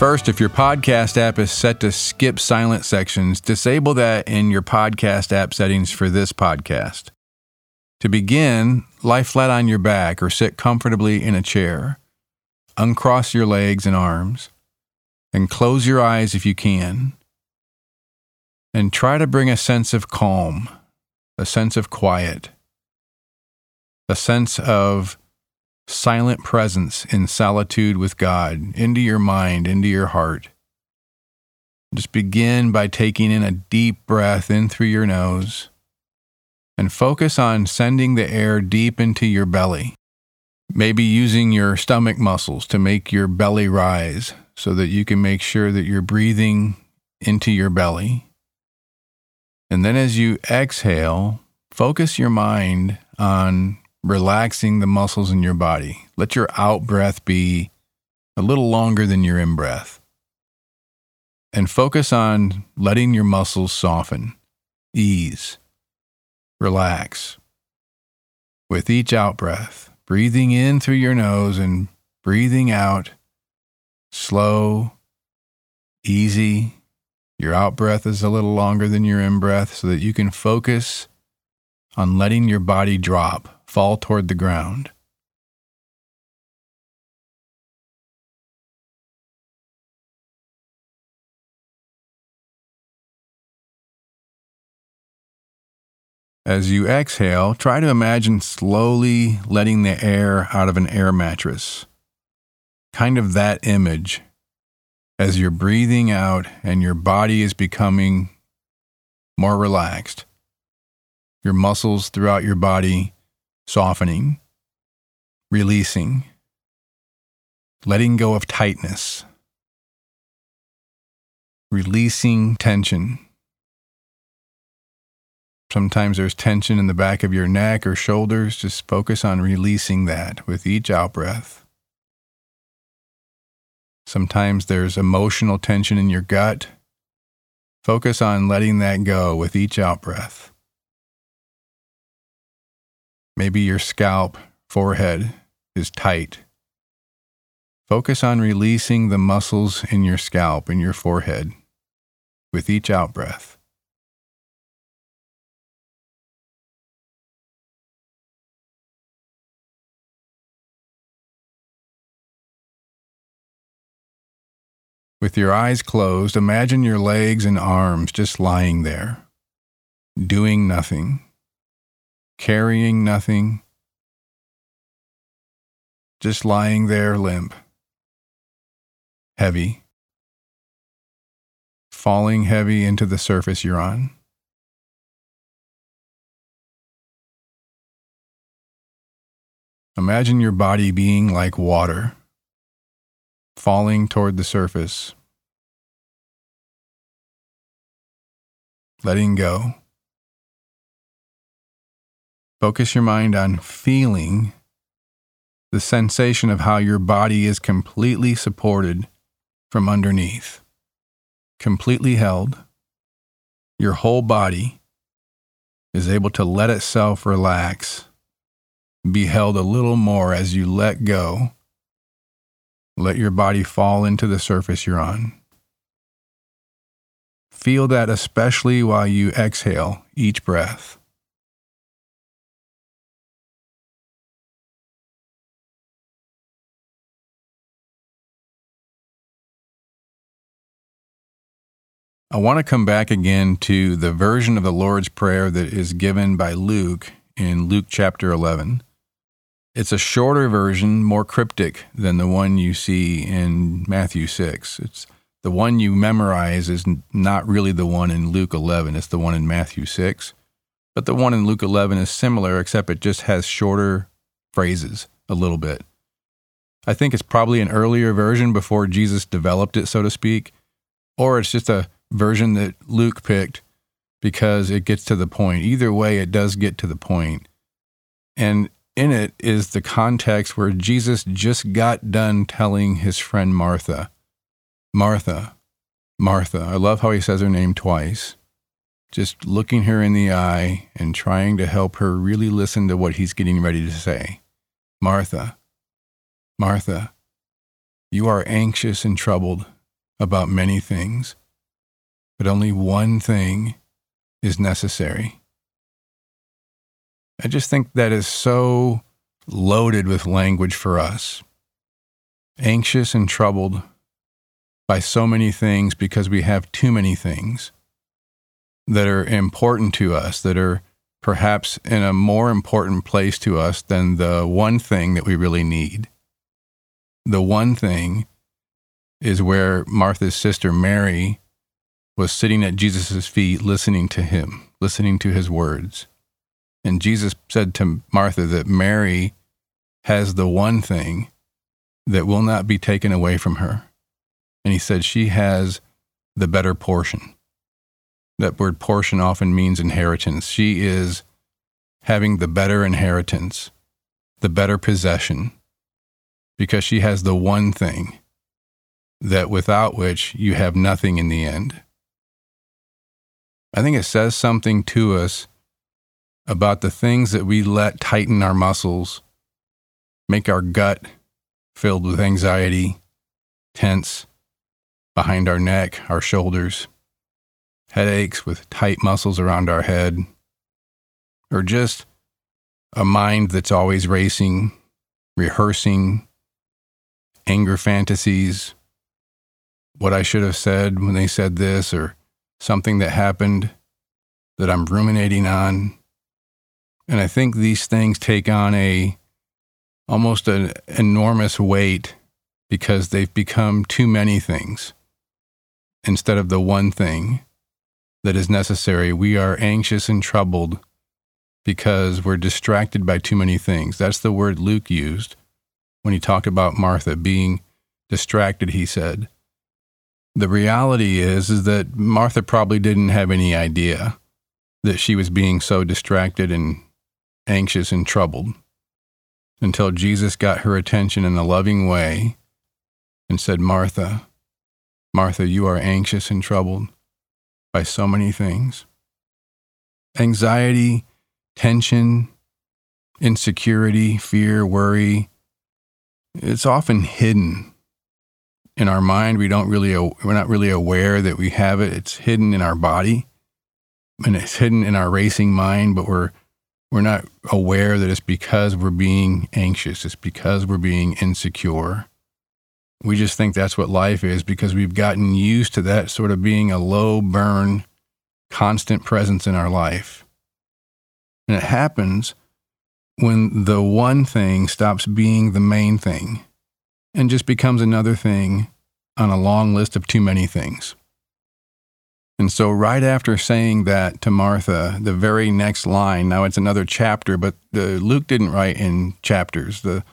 First, if your podcast app is set to skip silent sections, disable that in your podcast app settings for this podcast. To begin, lie flat on your back or sit comfortably in a chair. Uncross your legs and arms, and close your eyes if you can. And try to bring a sense of calm, a sense of quiet, a sense of silent presence in solitude with God into your mind, into your heart. Just begin by taking in a deep breath in through your nose and focus on sending the air deep into your belly. Maybe using your stomach muscles to make your belly rise so that you can make sure that you're breathing into your belly. And then as you exhale, focus your mind on relaxing the muscles in your body. Let your out breath be a little longer than your in breath. And focus on letting your muscles soften, ease, relax. With each out breath, breathing in through your nose and breathing out slow, easy. Your out breath is a little longer than your in breath so that you can focus on letting your body drop fall toward the ground. As you exhale, try to imagine slowly letting the air out of an air mattress. Kind of that image as you're breathing out and your body is becoming more relaxed. Your muscles throughout your body softening, releasing, letting go of tightness, releasing tension. Sometimes there's tension in the back of your neck or shoulders. Just focus on releasing that with each out breath. Sometimes there's emotional tension in your gut. Focus on letting that go with each out breath. Maybe your scalp, forehead is tight. Focus on releasing the muscles in your scalp and your forehead with each out breath. With your eyes closed, imagine your legs and arms just lying there, doing nothing carrying nothing, just lying there limp, heavy, falling heavy into the surface you're on. Imagine your body being like water, falling toward the surface, letting go. Focus your mind on feeling the sensation of how your body is completely supported from underneath, completely held. Your whole body is able to let itself relax, be held a little more as you let go. Let your body fall into the surface you're on. Feel that especially while you exhale each breath. I want to come back again to the version of the Lord's Prayer that is given by Luke in Luke chapter 11. It's a shorter version, more cryptic than the one you see in Matthew 6. It's the one you memorize is not really the one in Luke 11, it's the one in Matthew 6. But the one in Luke 11 is similar, except it just has shorter phrases a little bit. I think it's probably an earlier version before Jesus developed it, so to speak, or it's just a version that Luke picked because it gets to the point. Either way, it does get to the point. And in it is the context where Jesus just got done telling his friend Martha, Martha, Martha. I love how he says her name twice. Just looking her in the eye and trying to help her really listen to what he's getting ready to say. Martha, Martha, you are anxious and troubled about many things, but only one thing is necessary. I just think that is so loaded with language for us. Anxious and troubled by so many things because we have too many things that are important to us, that are perhaps in a more important place to us than the one thing that we really need. The one thing is where Martha's sister Mary was sitting at Jesus' feet, listening to him, listening to his words. And Jesus said to Martha that Mary has the one thing that will not be taken away from her. And he said she has the better portion. That word portion often means inheritance. She is having the better inheritance, the better possession, because she has the one thing that without which you have nothing in the end. I think it says something to us about the things that we let tighten our muscles, make our gut filled with anxiety, tense, behind our neck, our shoulders, headaches with tight muscles around our head, or just a mind that's always racing, rehearsing, anger fantasies, what I should have said when they said this, or something that happened that I'm ruminating on. And I think these things take on a almost an enormous weight because they've become too many things instead of the one thing that is necessary. We are anxious and troubled because we're distracted by too many things. That's the word Luke used when he talked about Martha being distracted, he said. The reality is is that Martha probably didn't have any idea that she was being so distracted and anxious and troubled until Jesus got her attention in a loving way and said, "Martha, Martha, you are anxious and troubled by so many things. Anxiety, tension, insecurity, fear, worry, it's often hidden in our mind. We don't really, we're not really aware that we have it. It's hidden in our body and it's hidden in our racing mind, but we're, we're not aware that it's because we're being anxious. It's because we're being insecure. We just think that's what life is because we've gotten used to that sort of being a low burn, constant presence in our life. And it happens when the one thing stops being the main thing and just becomes another thing on a long list of too many things. And so, right after saying that to Martha, the very next line, now it's another chapter, but the, Luke didn't write in chapters. The,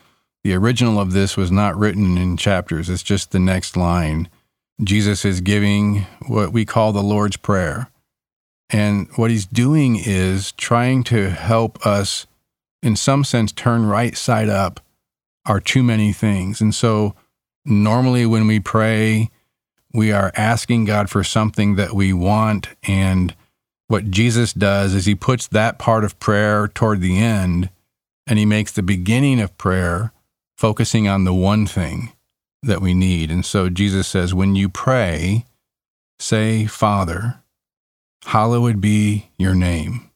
the original of this was not written in chapters, it's just the next line. Jesus is giving what we call the Lord's Prayer. And what he's doing is trying to help us, in some sense, turn right side up our too many things. And so, normally when we pray, we are asking God for something that we want. And what Jesus does is he puts that part of prayer toward the end and he makes the beginning of prayer focusing on the one thing that we need. And so Jesus says, when you pray, say, Father, hallowed be your name.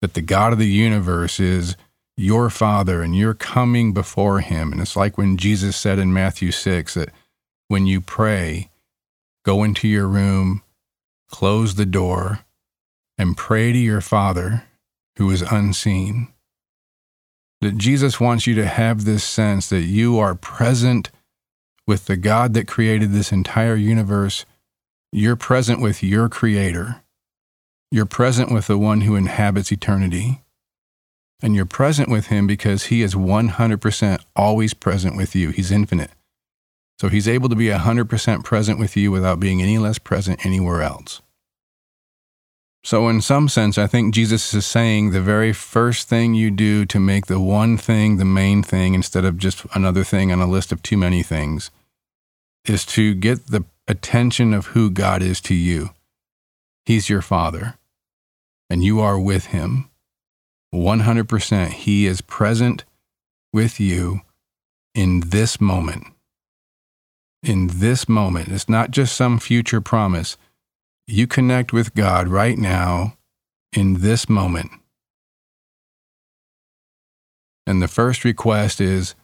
That the God of the universe is your Father and you're coming before him. And it's like when Jesus said in Matthew 6 that when you pray, go into your room, close the door, and pray to your Father who is unseen. That Jesus wants you to have this sense that you are present with the God that created this entire universe. You're present with your Creator. You're present with the one who inhabits eternity. And you're present with him because he is 100% always present with you. He's infinite. So he's able to be 100% present with you without being any less present anywhere else. So, in some sense, I think Jesus is saying the very first thing you do to make the one thing the main thing instead of just another thing on a list of too many things is to get the attention of who God is to you. He's your Father, and you are with Him. 100%. He is present with you in this moment. In this moment. It's not just some future promise you connect with God right now in this moment. And the first request is,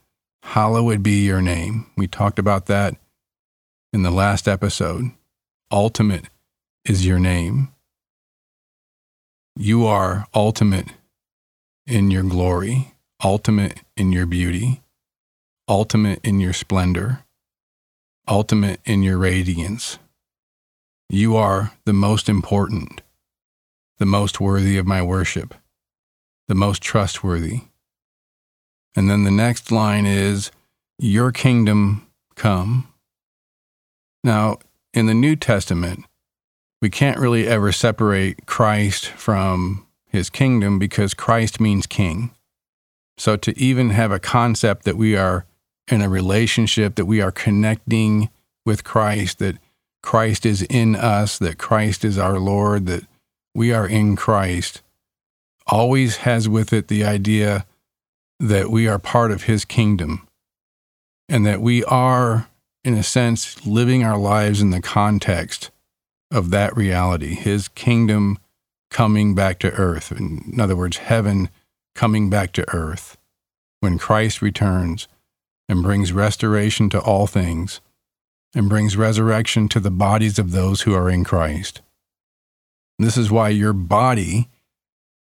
Hallowed be your name. We talked about that in the last episode. Ultimate is your name. You are ultimate in your glory, ultimate in your beauty, ultimate in your splendor, ultimate in your radiance. You are the most important, the most worthy of my worship, the most trustworthy. And then the next line is, Your kingdom come. Now, in the New Testament, we can't really ever separate Christ from his kingdom because Christ means king. So to even have a concept that we are in a relationship, that we are connecting with Christ, that Christ is in us, that Christ is our Lord, that we are in Christ, always has with it the idea that we are part of his kingdom and that we are, in a sense, living our lives in the context of that reality, his kingdom coming back to earth. In other words, heaven coming back to earth when Christ returns and brings restoration to all things and brings resurrection to the bodies of those who are in Christ. This is why your body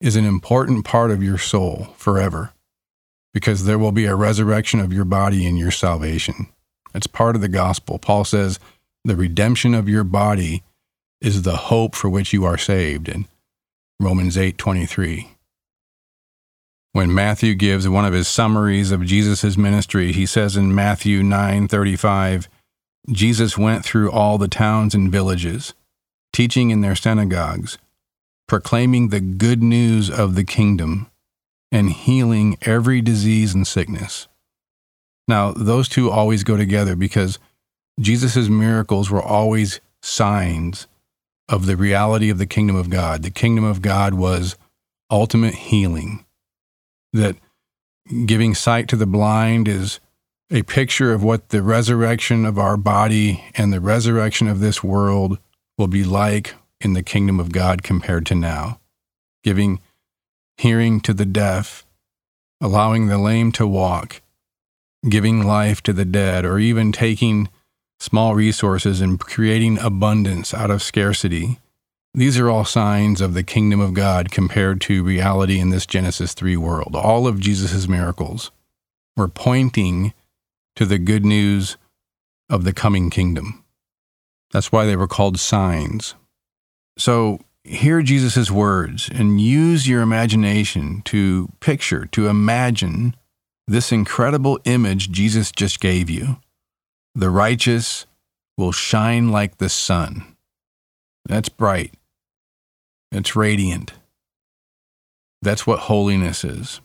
is an important part of your soul forever, because there will be a resurrection of your body in your salvation. It's part of the gospel. Paul says the redemption of your body is the hope for which you are saved in Romans 8:23. When Matthew gives one of his summaries of Jesus' ministry, he says in Matthew 9:35, Jesus went through all the towns and villages, teaching in their synagogues, proclaiming the good news of the kingdom, and healing every disease and sickness. Now, those two always go together because Jesus' miracles were always signs of the reality of the kingdom of God. The kingdom of God was ultimate healing, that giving sight to the blind is a picture of what the resurrection of our body and the resurrection of this world will be like in the kingdom of God compared to now. Giving hearing to the deaf, allowing the lame to walk, giving life to the dead, or even taking small resources and creating abundance out of scarcity. These are all signs of the kingdom of God compared to reality in this Genesis 3 world. All of Jesus' miracles were pointing to the good news of the coming kingdom. That's why they were called signs. So hear Jesus' words and use your imagination to picture, to imagine this incredible image Jesus just gave you. The righteous will shine like the sun. That's bright. That's radiant. That's what holiness is.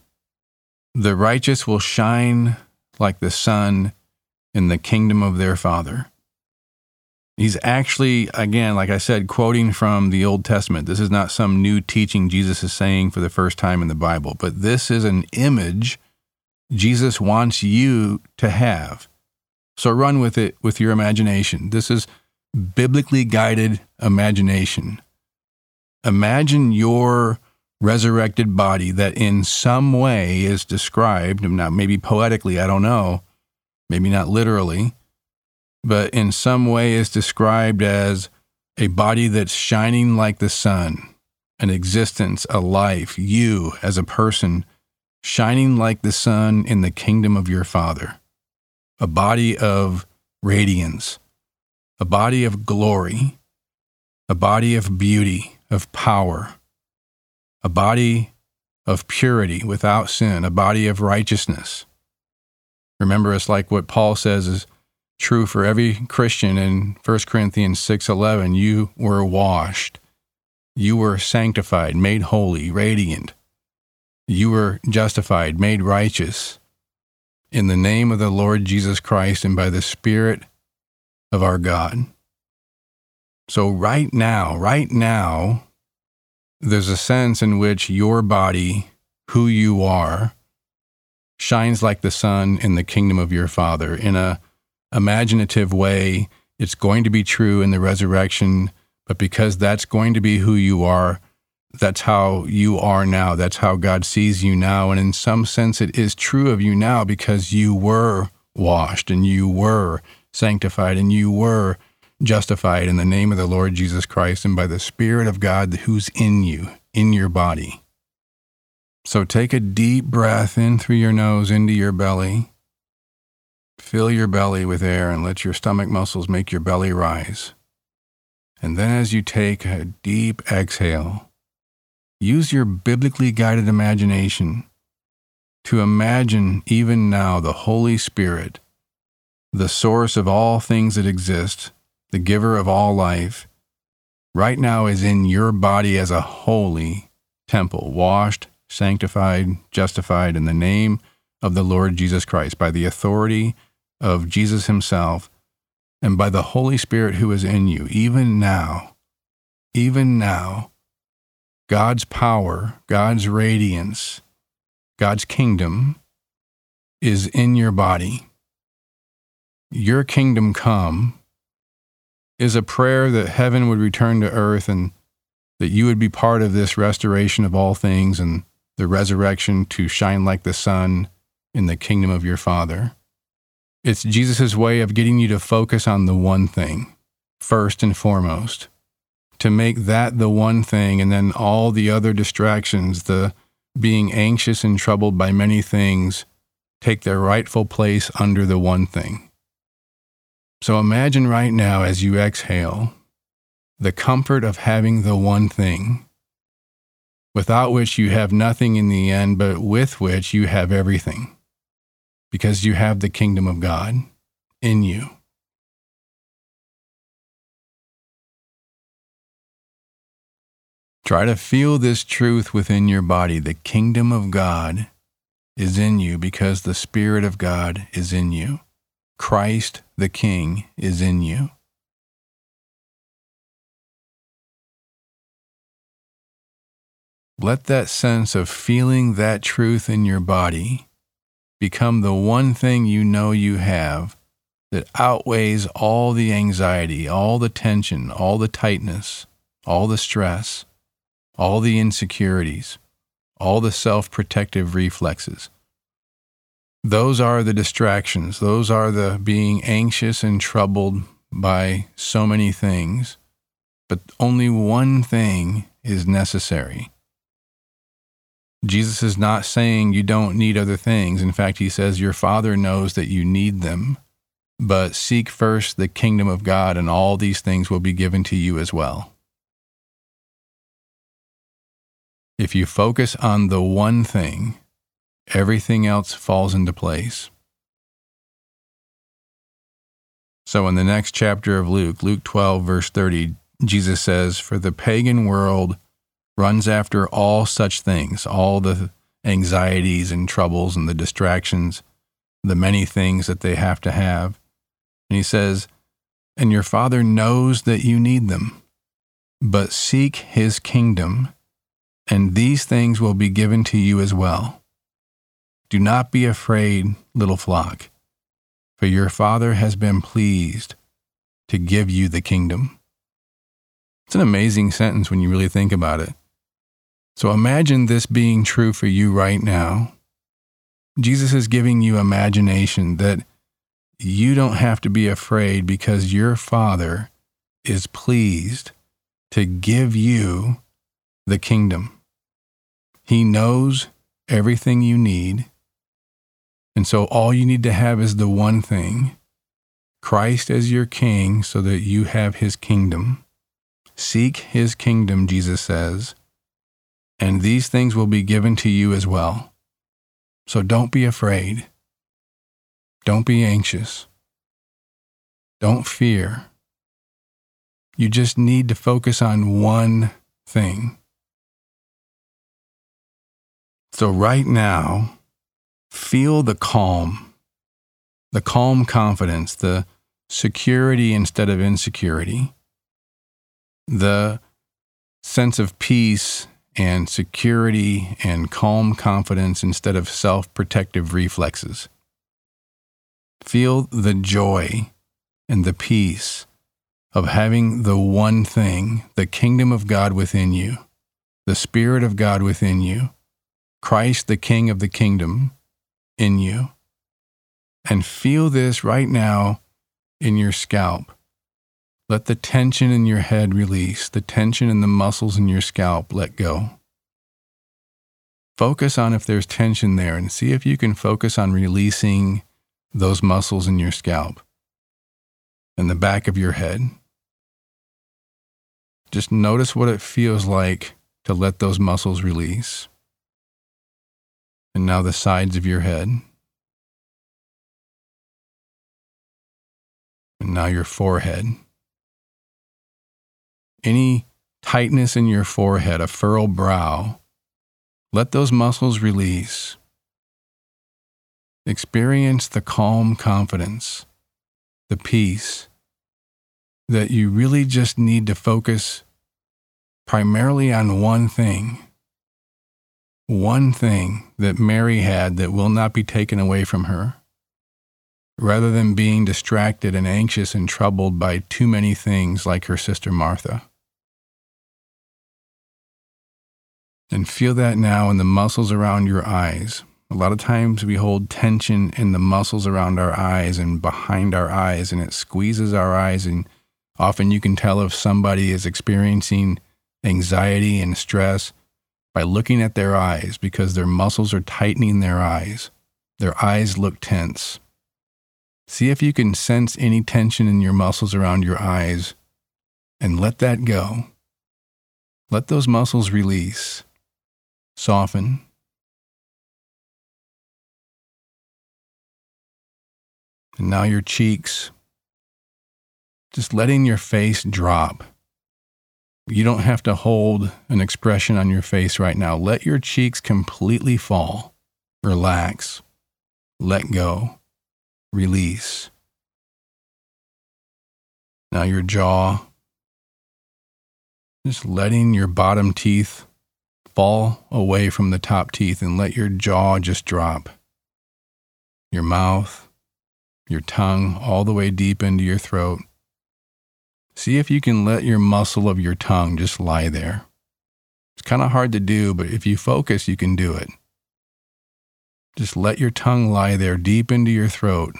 The righteous will shine like the sun in the kingdom of their Father. He's actually, again, like I said, quoting from the Old Testament. This is not some new teaching Jesus is saying for the first time in the Bible, but this is an image Jesus wants you to have. So run with it with your imagination. This is biblically guided imagination. Imagine your resurrected body that in some way is described, now maybe poetically, I don't know, maybe not literally, but in some way is described as a body that's shining like the sun, an existence, a life, you as a person shining like the sun in the kingdom of your Father, a body of radiance, a body of glory, a body of beauty, of power a body of purity without sin, a body of righteousness. Remember, it's like what Paul says is true for every Christian in 1 Corinthians 6:11, you were washed. You were sanctified, made holy, radiant. You were justified, made righteous in the name of the Lord Jesus Christ and by the Spirit of our God. So, right now, right now, there's a sense in which your body, who you are, shines like the sun in the kingdom of your Father. In a imaginative way, it's going to be true in the resurrection, but because that's going to be who you are, that's how you are now. That's how God sees you now. And in some sense, it is true of you now because you were washed and you were sanctified and you were justified in the name of the Lord Jesus Christ and by the Spirit of God who's in you, in your body. So take a deep breath in through your nose into your belly. Fill your belly with air and let your stomach muscles make your belly rise. And then, as you take a deep exhale, use your biblically guided imagination to imagine even now the Holy Spirit, the source of all things that exist, the giver of all life, right now is in your body as a holy temple, washed, sanctified, justified in the name of the Lord Jesus Christ, by the authority of Jesus Himself, and by the Holy Spirit who is in you, even now, even now, God's power, God's radiance, God's kingdom is in your body. Your kingdom come is a prayer that heaven would return to earth and that you would be part of this restoration of all things and the resurrection to shine like the sun in the kingdom of your Father. It's Jesus' way of getting you to focus on the one thing, first and foremost, to make that the one thing, and then all the other distractions, the being anxious and troubled by many things, take their rightful place under the one thing. So imagine right now as you exhale the comfort of having the one thing, without which you have nothing in the end, but with which you have everything, because you have the kingdom of God in you. Try to feel this truth within your body. The kingdom of God is in you because the Spirit of God is in you. Christ the King is in you. Let that sense of feeling that truth in your body become the one thing you know you have that outweighs all the anxiety, all the tension, all the tightness, all the stress, all the insecurities, all the self protective reflexes. Those are the distractions. Those are the being anxious and troubled by so many things. But only one thing is necessary. Jesus is not saying you don't need other things. In fact, he says your Father knows that you need them. But seek first the kingdom of God, and all these things will be given to you as well. If you focus on the one thing, everything else falls into place. So, in the next chapter of Luke, Luke 12, verse 30, Jesus says, For the pagan world runs after all such things, all the anxieties and troubles and the distractions, the many things that they have to have. And he says, And your Father knows that you need them, but seek his kingdom, and these things will be given to you as well. Do not be afraid, little flock, for your Father has been pleased to give you the kingdom. It's an amazing sentence when you really think about it. So imagine this being true for you right now. Jesus is giving you imagination that you don't have to be afraid because your Father is pleased to give you the kingdom. He knows everything you need. And so all you need to have is the one thing Christ as your king so that you have his kingdom. Seek his kingdom, Jesus says, and these things will be given to you as well. So don't be afraid. Don't be anxious. Don't fear. You just need to focus on one thing. So, right now, feel the calm, the calm confidence, the security instead of insecurity, the sense of peace and security and calm confidence instead of self protective reflexes. Feel the joy and the peace of having the one thing, the kingdom of God within you, the Spirit of God within you, Christ, the King of the kingdom, in you. And feel this right now in your scalp. Let the tension in your head release, the tension in the muscles in your scalp let go. Focus on if there's tension there and see if you can focus on releasing those muscles in your scalp and the back of your head. Just notice what it feels like to let those muscles release. And now the sides of your head. And now your forehead. Any tightness in your forehead, a furrowed brow, let those muscles release. Experience the calm confidence, the peace that you really just need to focus primarily on one thing. One thing that Mary had that will not be taken away from her, rather than being distracted and anxious and troubled by too many things like her sister Martha. And feel that now in the muscles around your eyes. A lot of times we hold tension in the muscles around our eyes and behind our eyes, and it squeezes our eyes. And often you can tell if somebody is experiencing anxiety and stress by looking at their eyes because their muscles are tightening their eyes. Their eyes look tense. See if you can sense any tension in your muscles around your eyes and let that go. Let those muscles release, soften, And now your cheeks, just letting your face drop. You don't have to hold an expression on your face right now. Let your cheeks completely fall. Relax. Let go. Release. Now your jaw, just letting your bottom teeth fall away from the top teeth and let your jaw just drop. Your mouth, your tongue all the way deep into your throat. See if you can let your muscle of your tongue just lie there. It's kind of hard to do, but if you focus, you can do it. Just let your tongue lie there deep into your throat.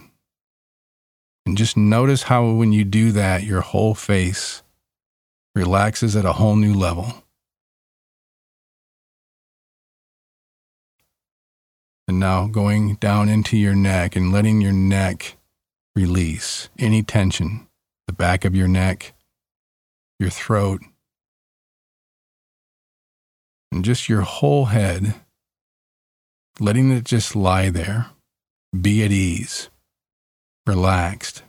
And just notice how when you do that, your whole face relaxes at a whole new level. And now going down into your neck and letting your neck release any tension, the back of your neck, your throat, and just your whole head, letting it just lie there, be at ease, relaxed,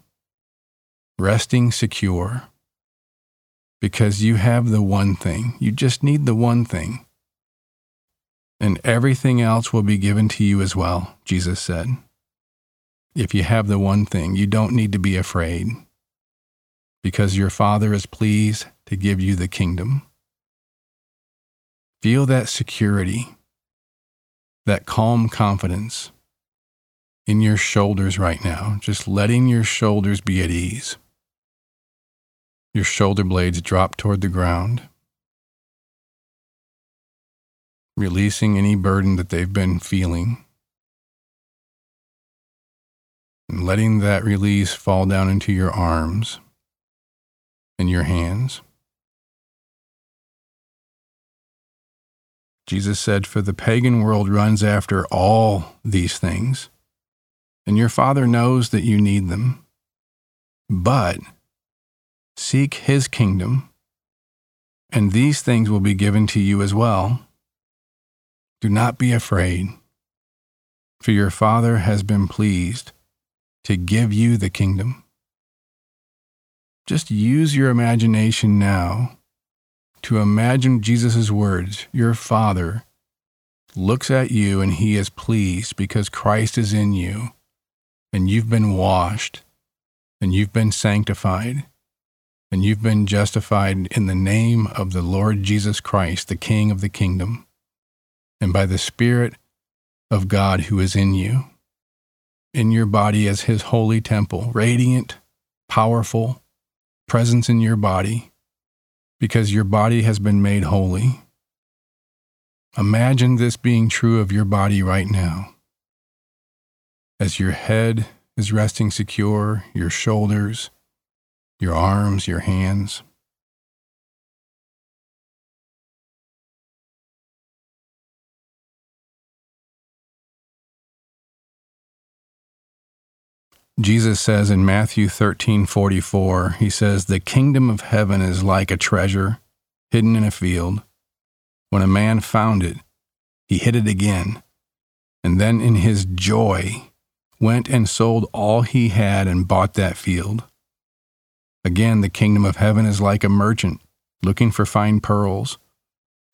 resting secure, because you have the one thing. You just need the one thing and everything else will be given to you as well, Jesus said. If you have the one thing, you don't need to be afraid, because your Father is pleased to give you the kingdom. Feel that security, that calm confidence in your shoulders right now, just letting your shoulders be at ease. Your shoulder blades drop toward the ground releasing any burden that they've been feeling, and letting that release fall down into your arms and your hands. Jesus said, For the pagan world runs after all these things, and your Father knows that you need them. But seek His kingdom, and these things will be given to you as well. Do not be afraid, for your Father has been pleased to give you the kingdom. Just use your imagination now to imagine Jesus' words. Your Father looks at you and he is pleased because Christ is in you and you've been washed and you've been sanctified and you've been justified in the name of the Lord Jesus Christ, the King of the kingdom, and by the Spirit of God who is in you, in your body as his holy temple, radiant, powerful, presence in your body, because your body has been made holy. Imagine this being true of your body right now. As your head is resting secure, your shoulders, your arms, your hands. Jesus says in Matthew 13:44, he says, "The kingdom of heaven is like a treasure hidden in a field. When a man found it, he hid it again, and then in his joy went and sold all he had and bought that field." Again, the kingdom of heaven is like a merchant looking for fine pearls.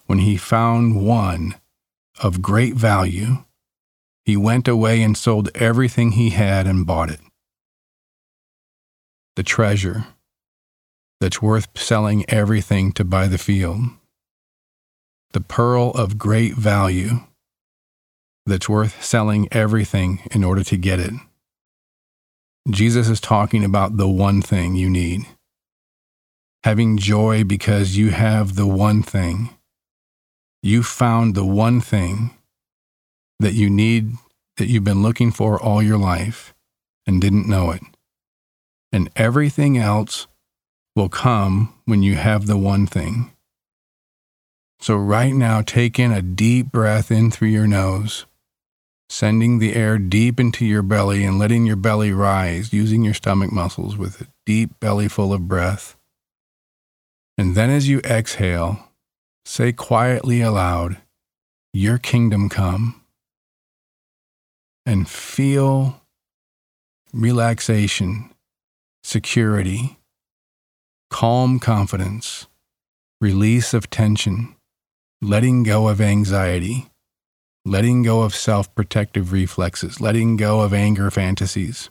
When he found one of great value, he went away and sold everything he had and bought it. The treasure that's worth selling everything to buy the field. The pearl of great value that's worth selling everything in order to get it. Jesus is talking about the one thing you need. Having joy because you have the one thing. You found the one thing that you need, that you've been looking for all your life and didn't know it. And everything else will come when you have the one thing. So, right now, take in a deep breath in through your nose sending the air deep into your belly and letting your belly rise, using your stomach muscles with a deep belly full of breath. And then as you exhale, say quietly aloud, Your kingdom come. And feel relaxation, security, calm confidence, release of tension, letting go of anxiety letting go of self protective reflexes, letting go of anger fantasies.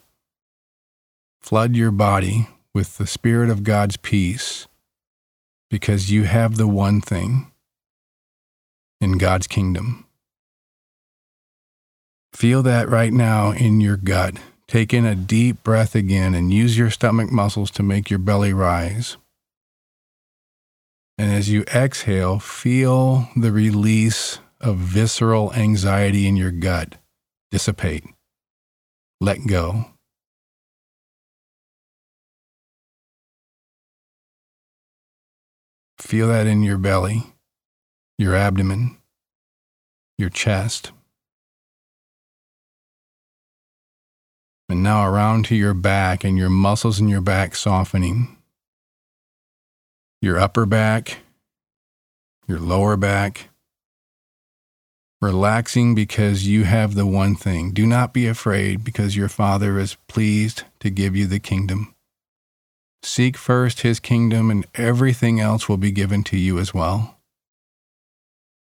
Flood your body with the Spirit of God's peace because you have the one thing in God's kingdom. Feel that right now in your gut. Take in a deep breath again and use your stomach muscles to make your belly rise. And as you exhale, feel the release of visceral anxiety in your gut dissipate. Let go. Feel that in your belly, your abdomen, your chest. And now around to your back and your muscles in your back softening. Your upper back, your lower back, relaxing because you have the one thing. Do not be afraid because your Father is pleased to give you the kingdom. Seek first his kingdom, and everything else will be given to you as well.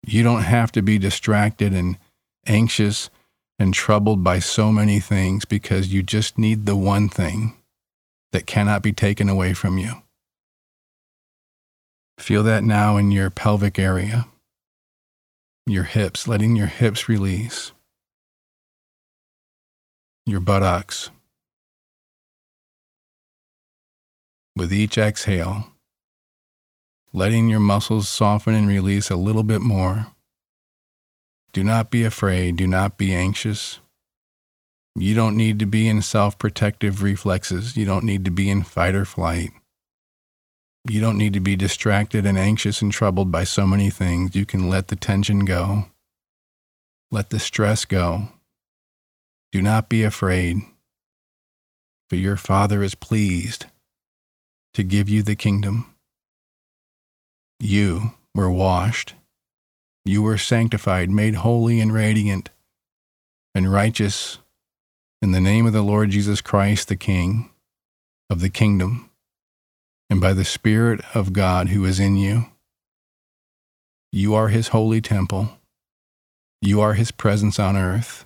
You don't have to be distracted and anxious and troubled by so many things because you just need the one thing that cannot be taken away from you. Feel that now in your pelvic area your hips, letting your hips release, your buttocks. With each exhale, letting your muscles soften and release a little bit more. Do not be afraid. Do not be anxious. You don't need to be in self protective reflexes. You don't need to be in fight or flight. You don't need to be distracted and anxious and troubled by so many things. You can let the tension go. Let the stress go. Do not be afraid, for your Father is pleased to give you the kingdom. You were washed. You were sanctified, made holy and radiant and righteous in the name of the Lord Jesus Christ, the King of the kingdom, and by the Spirit of God who is in you. You are his holy temple. You are his presence on earth.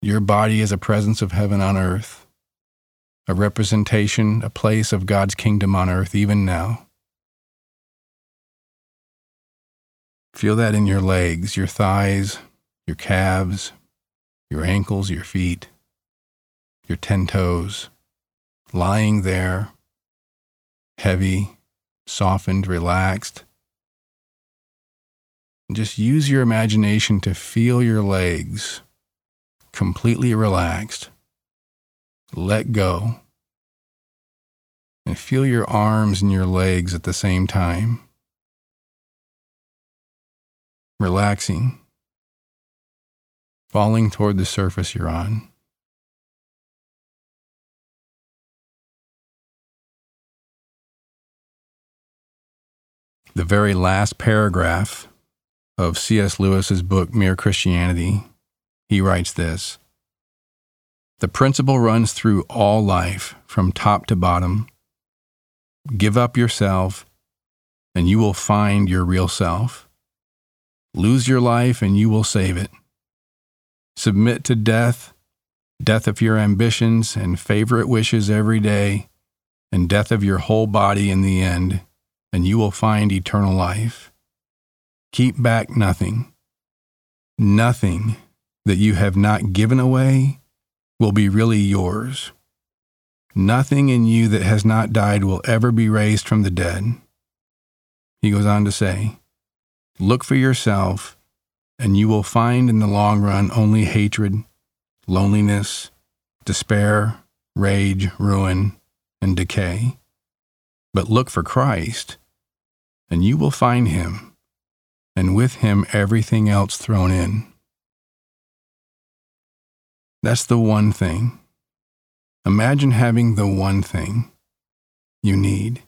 Your body is a presence of heaven on earth, a representation, a place of God's kingdom on earth, even now. Feel that in your legs, your thighs, your calves, your ankles, your feet, your ten toes, lying there, heavy, softened, relaxed. just use your imagination to feel your legs completely relaxed. Let go. And feel your arms and your legs at the same time. Relaxing falling toward the surface you're on. The very last paragraph of C.S. Lewis's book, Mere Christianity, he writes this The principle runs through all life from top to bottom. Give up yourself, and you will find your real self. Lose your life, and you will save it. Submit to death, death of your ambitions and favorite wishes every day, and death of your whole body in the end, and you will find eternal life. Keep back nothing. Nothing that you have not given away will be really yours. Nothing in you that has not died will ever be raised from the dead. He goes on to say, Look for yourself and you will find in the long run only hatred, loneliness, despair, rage, ruin, and decay. But look for Christ, and you will find him, and with him everything else thrown in. That's the one thing. Imagine having the one thing you need.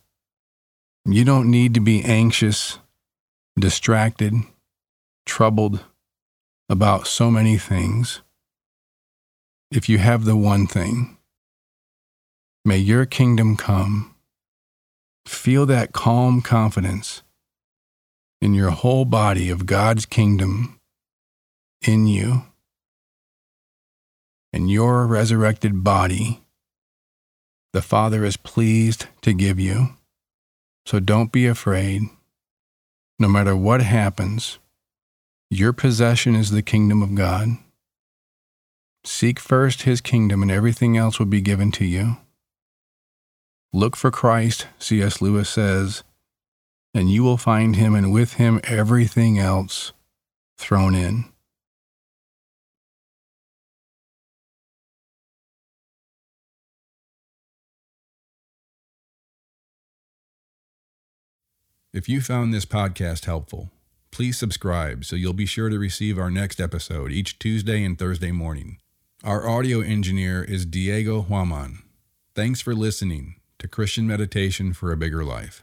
You don't need to be anxious, distracted, troubled about so many things, if you have the one thing, may your kingdom come. Feel that calm confidence in your whole body of God's kingdom in you and your resurrected body. The Father is pleased to give you. So don't be afraid. No matter what happens, your possession is the kingdom of God. Seek first his kingdom, and everything else will be given to you. Look for Christ, C.S. Lewis says, and you will find him, and with him everything else thrown in. If you found this podcast helpful, Please subscribe so you'll be sure to receive our next episode each Tuesday and Thursday morning. Our audio engineer is Diego Huaman. Thanks for listening to Christian Meditation for a Bigger Life.